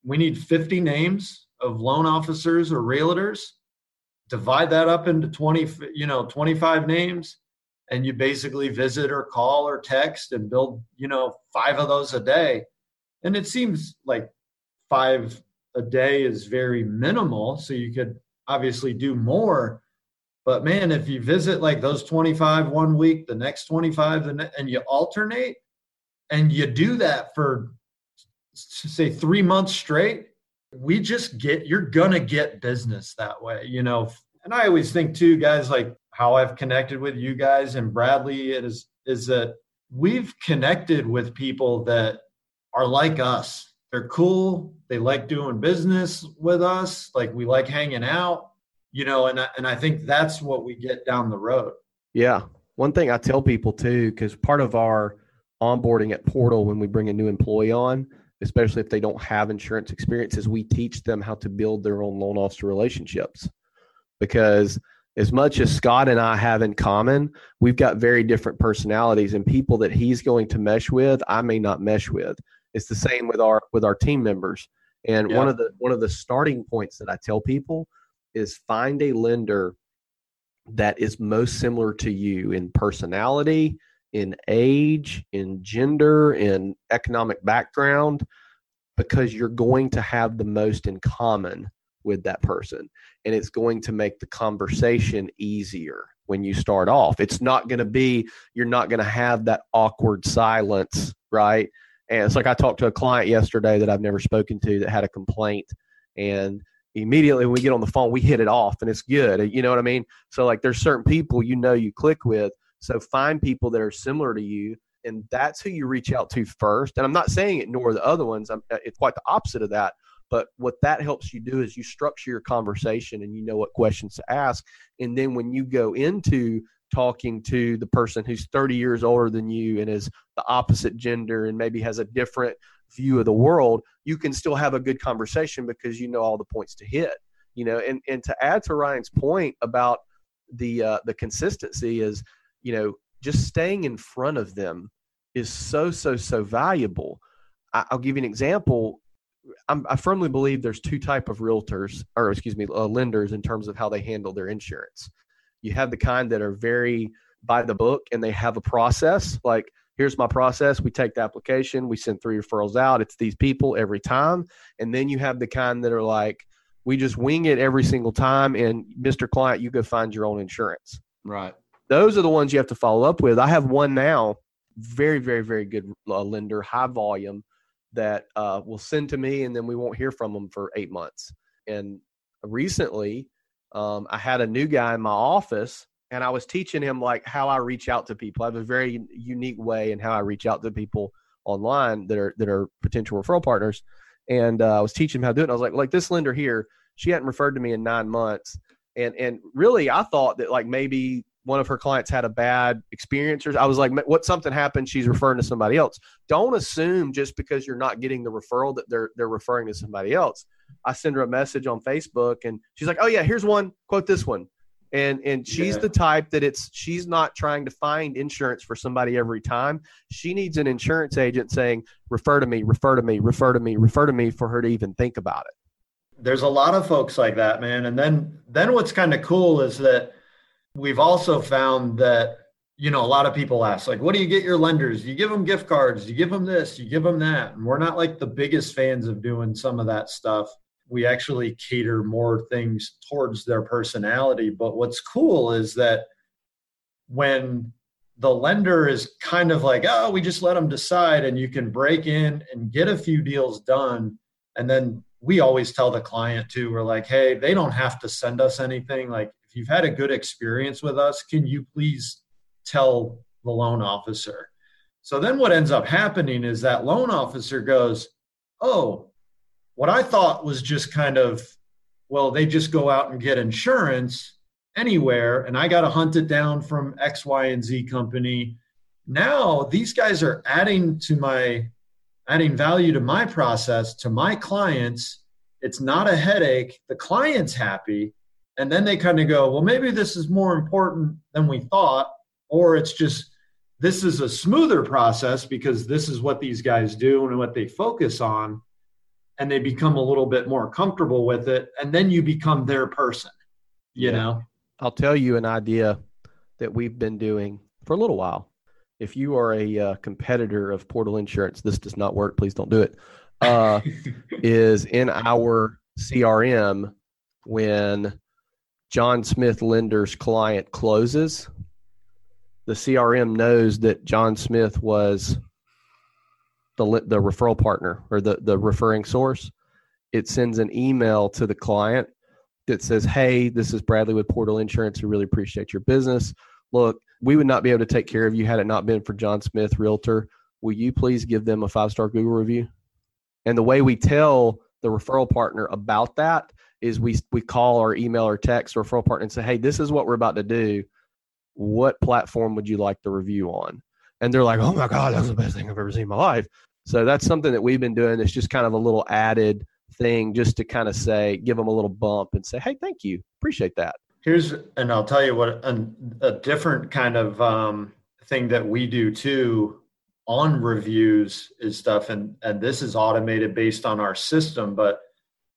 we need 50 names of loan officers or realtors. Divide that up into 20, you know, 25 names, and you basically visit or call or text and build, you know, five of those a day. And it seems like five a day is very minimal. So you could obviously do more. But man, if you visit like those 25 one week, the next 25, and you alternate, and you do that for say three months straight, we just get you're gonna get business that way, you know. And I always think too, guys, like how I've connected with you guys and Bradley is is that we've connected with people that are like us. They're cool. They like doing business with us. Like we like hanging out, you know. And I, and I think that's what we get down the road. Yeah. One thing I tell people too, because part of our onboarding at Portal when we bring a new employee on, especially if they don't have insurance experience, is we teach them how to build their own loan officer relationships. Because as much as Scott and I have in common, we've got very different personalities and people that he's going to mesh with, I may not mesh with. It's the same with our with our team members. And yeah. one of the one of the starting points that I tell people is find a lender that is most similar to you in personality, in age, in gender, in economic background, because you're going to have the most in common with that person. And it's going to make the conversation easier when you start off. It's not going to be, you're not going to have that awkward silence, right? And it's like I talked to a client yesterday that I've never spoken to that had a complaint. And immediately when we get on the phone, we hit it off and it's good. You know what I mean? So, like, there's certain people you know you click with so find people that are similar to you, and that's who you reach out to first. And I'm not saying ignore the other ones. I'm, uh, it's quite the opposite of that. But what that helps you do is you structure your conversation and you know what questions to ask. And then when you go into talking to the person who's 30 years older than you and is the opposite gender and maybe has a different view of the world, you can still have a good conversation because you know all the points to hit. You know, and and to add to Ryan's point about the uh, the consistency is you know, just staying in front of them is so, so, so valuable. I, will give you an example. I'm, i firmly believe there's two type of realtors, or excuse me, uh, lenders in terms of how they handle their insurance. You have the kind that are very by the book and they have a process. Like, here's my process. We take the application, we send three referrals out. It's these people every time. And then you have the kind that are like, we just wing it every single time. And Mr. Client, you go find your own insurance. Right. Those are the ones you have to follow up with. I have one now, very, very, very good uh, lender, high volume, that uh, will send to me, and then we won't hear from them for eight months. And recently, um, I had a new guy in my office, and I was teaching him like how I reach out to people. I have a very unique way in how I reach out to people online that are that are potential referral partners. And uh, I was teaching him how to do it. I was like, like this lender here, she hadn't referred to me in nine months, and and really, I thought that like maybe one of her clients had a bad experience or I was like, what something happened? She's referring to somebody else. Don't assume just because you're not getting the referral that they're they're referring to somebody else. I send her a message on Facebook and she's like, oh yeah, here's one. Quote this one. And and she's yeah. the type that it's she's not trying to find insurance for somebody every time. She needs an insurance agent saying, refer to me, refer to me, refer to me, refer to me for her to even think about it. There's a lot of folks like that, man. And then then what's kind of cool is that we've also found that you know a lot of people ask like what do you get your lenders you give them gift cards you give them this you give them that and we're not like the biggest fans of doing some of that stuff we actually cater more things towards their personality but what's cool is that when the lender is kind of like oh we just let them decide and you can break in and get a few deals done and then we always tell the client too we're like hey they don't have to send us anything like if you've had a good experience with us, can you please tell the loan officer? So then what ends up happening is that loan officer goes, Oh, what I thought was just kind of, well, they just go out and get insurance anywhere, and I got to hunt it down from X, Y, and Z company. Now these guys are adding to my adding value to my process to my clients. It's not a headache. The client's happy and then they kind of go well maybe this is more important than we thought or it's just this is a smoother process because this is what these guys do and what they focus on and they become a little bit more comfortable with it and then you become their person you yeah. know i'll tell you an idea that we've been doing for a little while if you are a uh, competitor of portal insurance this does not work please don't do it uh, is in our crm when john smith lender's client closes the CRM knows that John Smith was the the referral partner or the the referring source. It sends an email to the client that says, "Hey, this is Bradley with Portal Insurance. We really appreciate your business. Look, we would not be able to take care of you had it not been for John Smith Realtor. Will you please give them a five star Google review?" And the way we tell the referral partner about that is we we call or email or text referral partner and say, "Hey, this is what we're about to do what platform would you like the review on? And they're like, oh my God, that's the best thing I've ever seen in my life. So that's something that we've been doing. It's just kind of a little added thing just to kind of say, give them a little bump and say, hey, thank you. Appreciate that. Here's, and I'll tell you what, a, a different kind of um, thing that we do too on reviews is stuff. And, and this is automated based on our system. But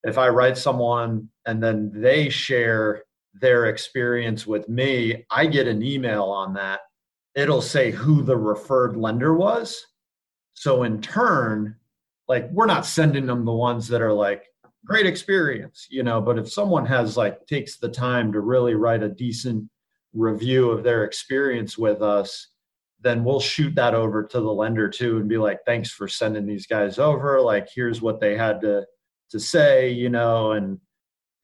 if I write someone and then they share their experience with me, I get an email on that. It'll say who the referred lender was. So in turn, like we're not sending them the ones that are like great experience, you know, but if someone has like takes the time to really write a decent review of their experience with us, then we'll shoot that over to the lender too and be like, thanks for sending these guys over. Like, here's what they had to to say, you know, and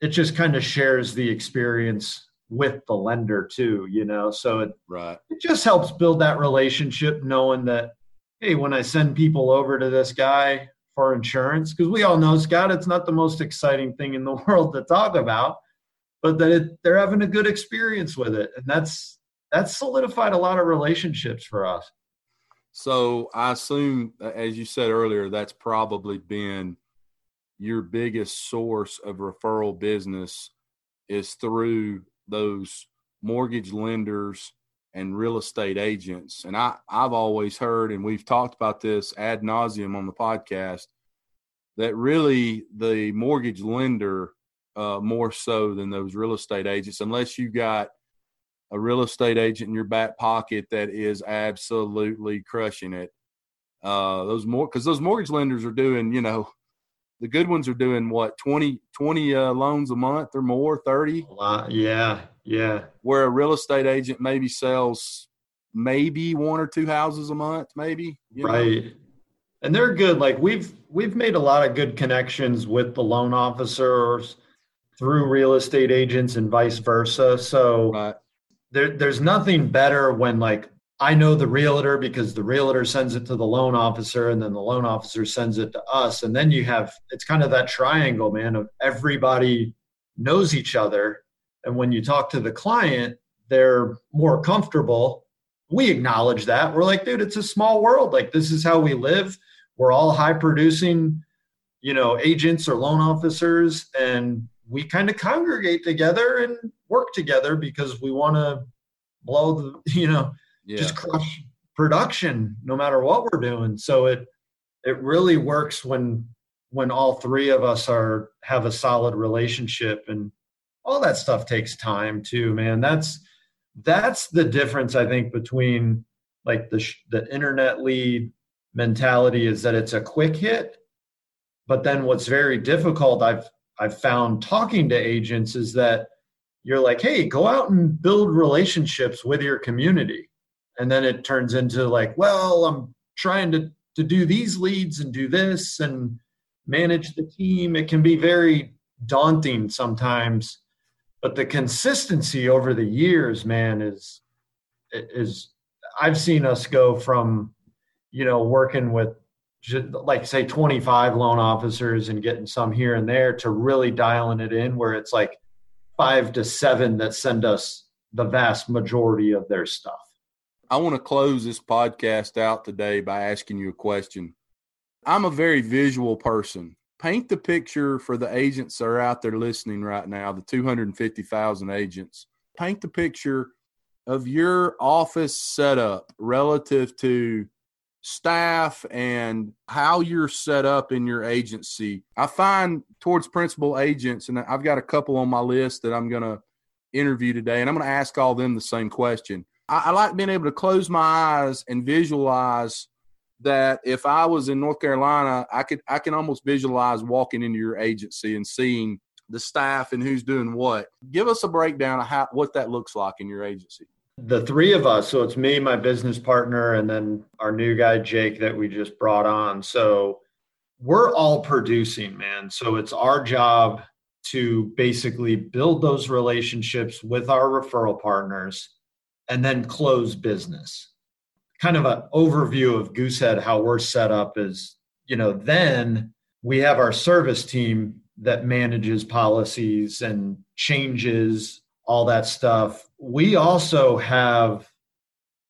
it just kind of shares the experience with the lender too you know so it right it just helps build that relationship knowing that hey when i send people over to this guy for insurance because we all know scott it's not the most exciting thing in the world to talk about but that it, they're having a good experience with it and that's that's solidified a lot of relationships for us. So i assume as you said earlier that's probably been your biggest source of referral business is through those mortgage lenders and real estate agents. And I, I've always heard, and we've talked about this ad nauseum on the podcast, that really the mortgage lender uh, more so than those real estate agents, unless you got a real estate agent in your back pocket that is absolutely crushing it. Uh, those more because those mortgage lenders are doing, you know, the good ones are doing what 20 20 uh, loans a month or more 30 yeah yeah where a real estate agent maybe sells maybe one or two houses a month maybe right know? and they're good like we've we've made a lot of good connections with the loan officers through real estate agents and vice versa so right. there, there's nothing better when like I know the realtor because the realtor sends it to the loan officer and then the loan officer sends it to us. And then you have, it's kind of that triangle, man, of everybody knows each other. And when you talk to the client, they're more comfortable. We acknowledge that. We're like, dude, it's a small world. Like, this is how we live. We're all high producing, you know, agents or loan officers. And we kind of congregate together and work together because we want to blow the, you know, yeah. just crush production no matter what we're doing. So it it really works when when all three of us are have a solid relationship and all that stuff takes time too, man. That's that's the difference I think between like the the internet lead mentality is that it's a quick hit, but then what's very difficult I've I've found talking to agents is that you're like, hey, go out and build relationships with your community. And then it turns into like well i'm trying to to do these leads and do this and manage the team. It can be very daunting sometimes but the consistency over the years man is is i've seen us go from you know working with like say 25 loan officers and getting some here and there to really dialing it in where it's like five to seven that send us the vast majority of their stuff I want to close this podcast out today by asking you a question. I'm a very visual person. Paint the picture for the agents that are out there listening right now, the 250,000 agents. Paint the picture of your office setup relative to staff and how you're set up in your agency. I find towards principal agents, and I've got a couple on my list that I'm going to interview today, and I'm going to ask all them the same question. I, I like being able to close my eyes and visualize that if I was in North Carolina, I could I can almost visualize walking into your agency and seeing the staff and who's doing what. Give us a breakdown of how what that looks like in your agency. The three of us so it's me my business partner and then our new guy jake that we just brought on. So we're all producing man. So it's our job to basically build those relationships with our referral partners and then close business kind of an overview of goosehead how we're set up is you know then we have our service team that manages policies and changes all that stuff. We also have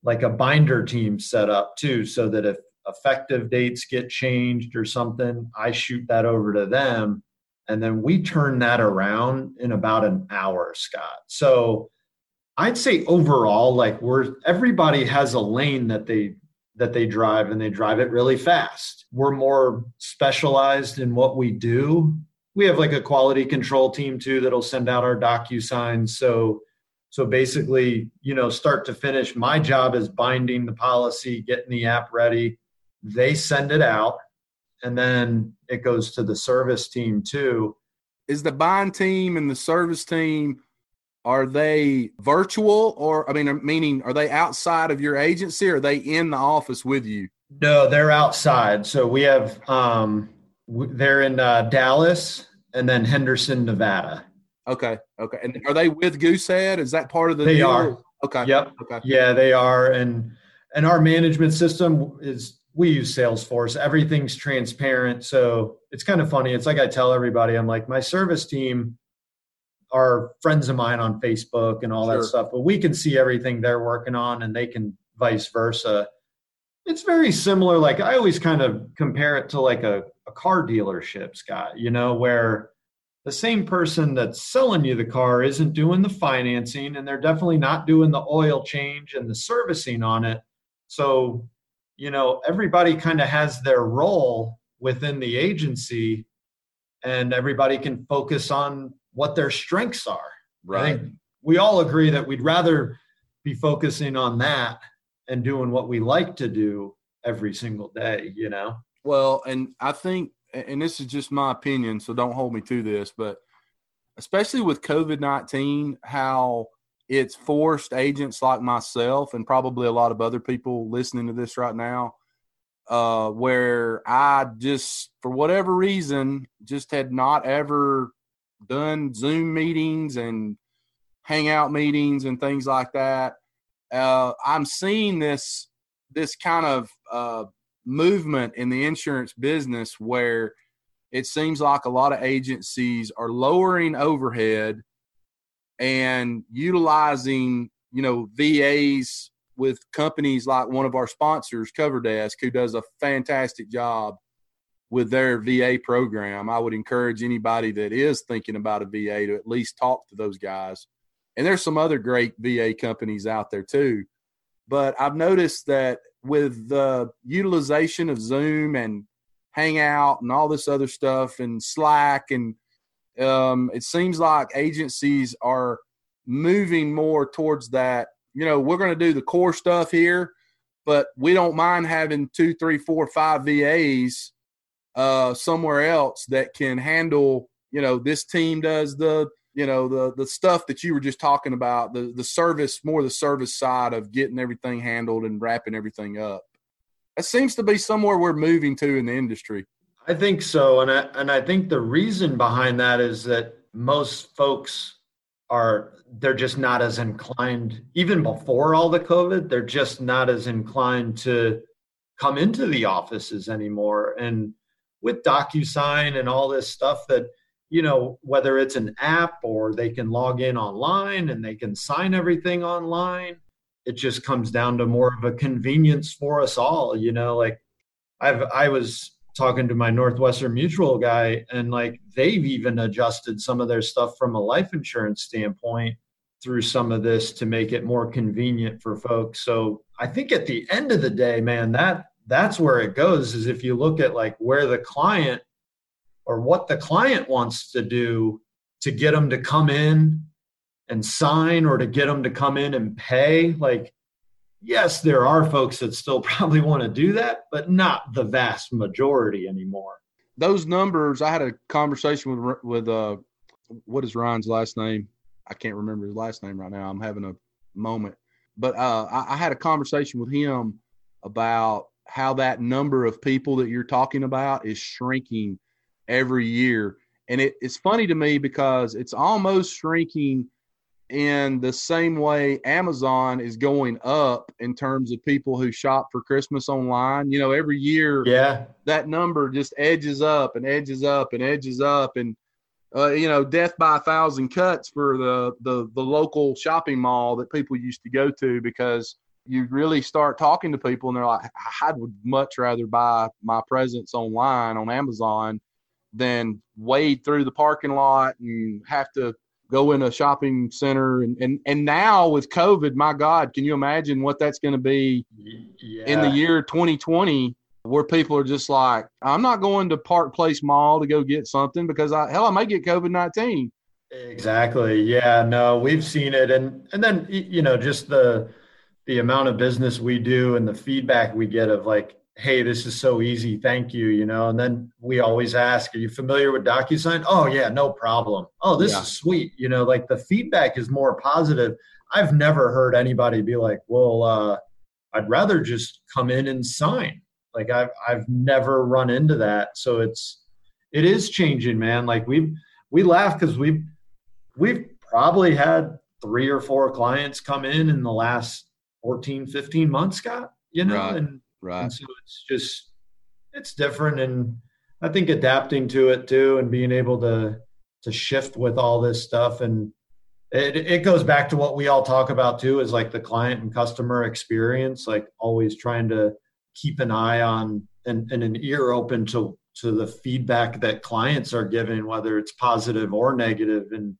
like a binder team set up too, so that if effective dates get changed or something, I shoot that over to them. And then we turn that around in about an hour, Scott. So I'd say overall, like we're everybody has a lane that they that they drive and they drive it really fast. We're more specialized in what we do. We have like a quality control team too that'll send out our docu signs so so basically you know start to finish my job is binding the policy getting the app ready. They send it out and then it goes to the service team too. Is the bind team and the service team are they virtual or i mean meaning are they outside of your agency or are they in the office with you no they're outside so we have um they're in uh, Dallas and then Henderson, Nevada. Okay. Okay. And are they with Goosehead? Is that part of the They deal? are. Okay. Yep. Okay. Yeah, they are. And and our management system is we use Salesforce. Everything's transparent. So it's kind of funny. It's like I tell everybody, I'm like, my service team are friends of mine on Facebook and all Sure. that stuff, but we can see everything they're working on and they can vice versa. It's very similar. Like I always kind of compare it to like a, a car dealership, Scott, you know, where the same person that's selling you the car isn't doing the financing and they're definitely not doing the oil change and the servicing on it. So, you know, everybody kind of has their role within the agency and everybody can focus on what their strengths are. Right. we all agree that we'd rather be focusing on that and doing what we like to do every single day, you know? Well, and I think, and this is just my opinion, so don't hold me to this, but especially with COVID 19, how it's forced agents like myself and probably a lot of other people listening to this right now, uh, where I just, for whatever reason, just had not ever done Zoom meetings and hangout meetings and things like that. Uh, I'm seeing this this kind of uh, movement in the insurance business where it seems like a lot of agencies are lowering overhead and utilizing you know VAs with companies like one of our sponsors CoverDesk who does a fantastic job with their VA program. I would encourage anybody that is thinking about a VA to at least talk to those guys. And there's some other great VA companies out there too. But I've noticed that with the utilization of Zoom and Hangout and all this other stuff and Slack and um, it seems like agencies are moving more towards that. You know, we're going to do the core stuff here, but we don't mind having two, three, four, five VAs uh, somewhere else that can handle. You know, this team does the you know the the stuff that you were just talking about the the service more the service side of getting everything handled and wrapping everything up. That seems to be somewhere we're moving to in the industry. I think so, and I and I think the reason behind that is that most folks are they're just not as inclined even before all the covid they're just not as inclined to come into the offices anymore and with docusign and all this stuff that you know whether it's an app or they can log in online and they can sign everything online it just comes down to more of a convenience for us all you know like i've i was talking to my northwestern mutual guy and like they've even adjusted some of their stuff from a life insurance standpoint through some of this to make it more convenient for folks. So I think at the end of the day, man, that that's where it goes is if you look at like where the client or what the client wants to do to get them to come in and sign or to get them to come in and pay like yes there are folks that still probably want to do that but not the vast majority anymore. Those numbers i had a conversation with with uh what is ryan's last name? I can't remember his last name right now. I'm having a moment. But uh I, I had a conversation with him about how that number of people that you're talking about is shrinking every year. And it, it's funny to me because it's almost shrinking in the same way Amazon is going up in terms of people who shop for Christmas online. You know, every year, yeah, that number just edges up and edges up and edges up, and uh, you know, death by a thousand cuts for the the the local shopping mall that people used to go to because you really start talking to people and they're like, I would much rather buy my presents online on Amazon than wade through the parking lot and have to go in a shopping center. And and, and now with covid my god can you imagine what that's going to be yeah. in the year 2020 where people are just like i'm not going to park place mall to go get something because i hell i might get covid-19 exactly. Yeah no we've seen it. And and then you know just the the amount of business we do and the feedback we get of like hey this is so easy thank you you know and then we always ask are you familiar with docusign? Oh yeah no problem. Oh this yeah. is sweet you know like the feedback is more positive. I've never heard anybody be like well uh, i'd rather just come in and sign. Like i've i've never run into that. So it's it is changing man. Like we've we laugh because we've we've probably had three or four clients come in in the last 14 15 months scott you know right. and Right. And so it's just it's different and I think adapting to it too and being able to to shift with all this stuff and it, it goes back to what we all talk about too is like the client and customer experience like always trying to keep an eye on and, and an ear open to to the feedback that clients are giving whether it's positive or negative and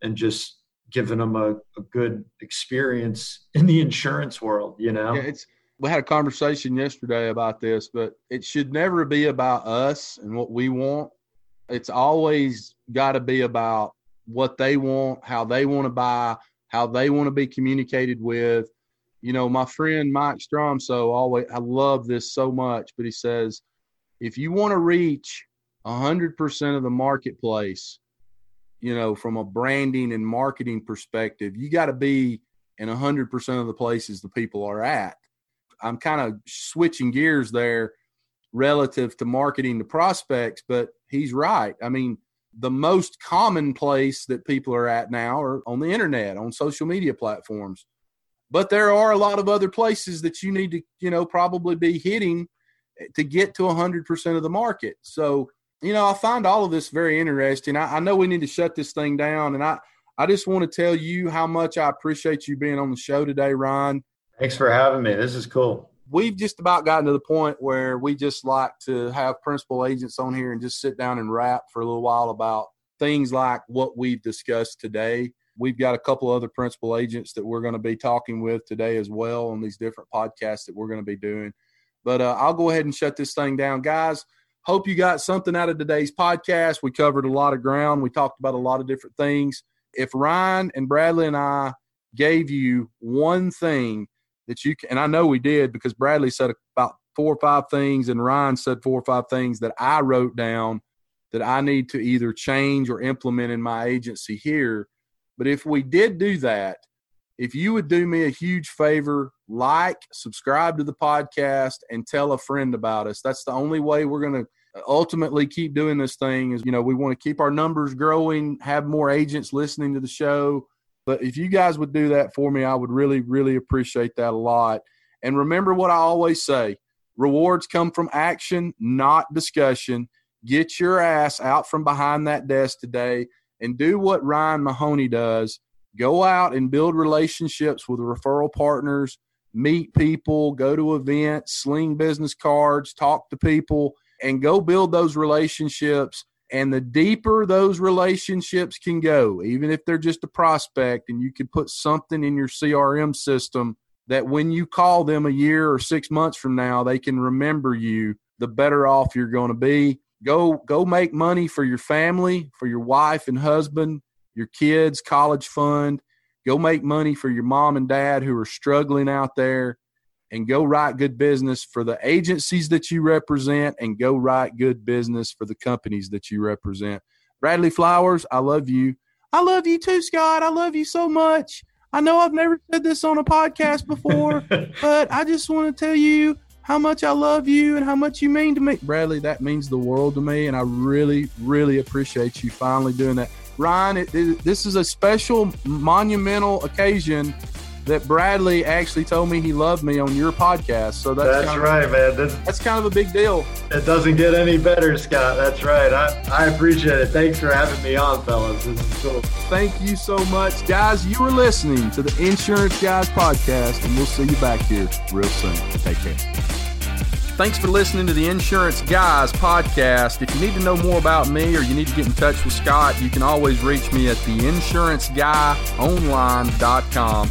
and just giving them a, a good experience in the insurance world you know yeah, it's we had a conversation yesterday about this, but it should never be about us and what we want. It's always got to be about what they want, how they want to buy, how they want to be communicated with. You know, my friend Mike Stromsoe always I love this so much, but he says if you want to reach 100% of the marketplace, you know, from a branding and marketing perspective, you got to be in 100% of the places the people are at. I'm kind of switching gears there relative to marketing the prospects, but he's right. I mean, the most common place that people are at now are on the internet, on social media platforms. But there are a lot of other places that you need to, you know, probably be hitting to get to 100% of the market. So, you know, I find all of this very interesting. I, I know we need to shut this thing down, and I, I just want to tell you how much I appreciate you being on the show today, Ryan. Thanks for having me. This is cool. We've just about gotten to the point where we just like to have principal agents on here and just sit down and rap for a little while about things like what we've discussed today. We've got a couple other principal agents that we're going to be talking with today as well on these different podcasts that we're going to be doing. But uh, I'll go ahead and shut this thing down, guys. Hope you got something out of today's podcast. We covered a lot of ground. We talked about a lot of different things. If Ryan and Bradley and I gave you one thing that you can, and I know we did because Bradley said about four or five things and Ryan said four or five things that I wrote down that I need to either change or implement in my agency here. But if we did do that, if you would do me a huge favor, like, subscribe to the podcast, and tell a friend about us. That's the only way we're going to ultimately keep doing this thing is, you know, we want to keep our numbers growing, have more agents listening to the show, but if you guys would do that for me, I would really, really appreciate that a lot. And remember what I always say rewards come from action, not discussion. Get your ass out from behind that desk today and do what Ryan Mahoney does. Go out and build relationships with referral partners, meet people, go to events, sling business cards, talk to people, and go build those relationships And the deeper those relationships can go, even if they're just a prospect, and you can put something in your CRM system that when you call them a year or six months from now, they can remember you, the better off you're going to be. Go, go make money for your family, for your wife and husband, your kids' college fund. Go make money for your mom and dad who are struggling out there and go write good business for the agencies that you represent and go write good business for the companies that you represent. Bradley Flowers, I love you. I love you too, Scott. I love you so much. I know I've never said this on a podcast before, but I just want to tell you how much I love you and how much you mean to me. Bradley, that means the world to me, and I really, really appreciate you finally doing that. Ryan, it, it, this is a special, monumental occasion that Bradley actually told me he loved me on your podcast. So that's, that's kind of, right, man. That's, that's kind of a big deal. It doesn't get any better, Scott. That's right. I, I appreciate it. Thanks for having me on, fellas. This is cool. Thank you so much, guys. You are listening to the Insurance Guys podcast, and we'll see you back here real soon. Take care. Thanks for listening to the Insurance Guys podcast. If you need to know more about me or you need to get in touch with Scott, you can always reach me at theinsuranceguyonline.com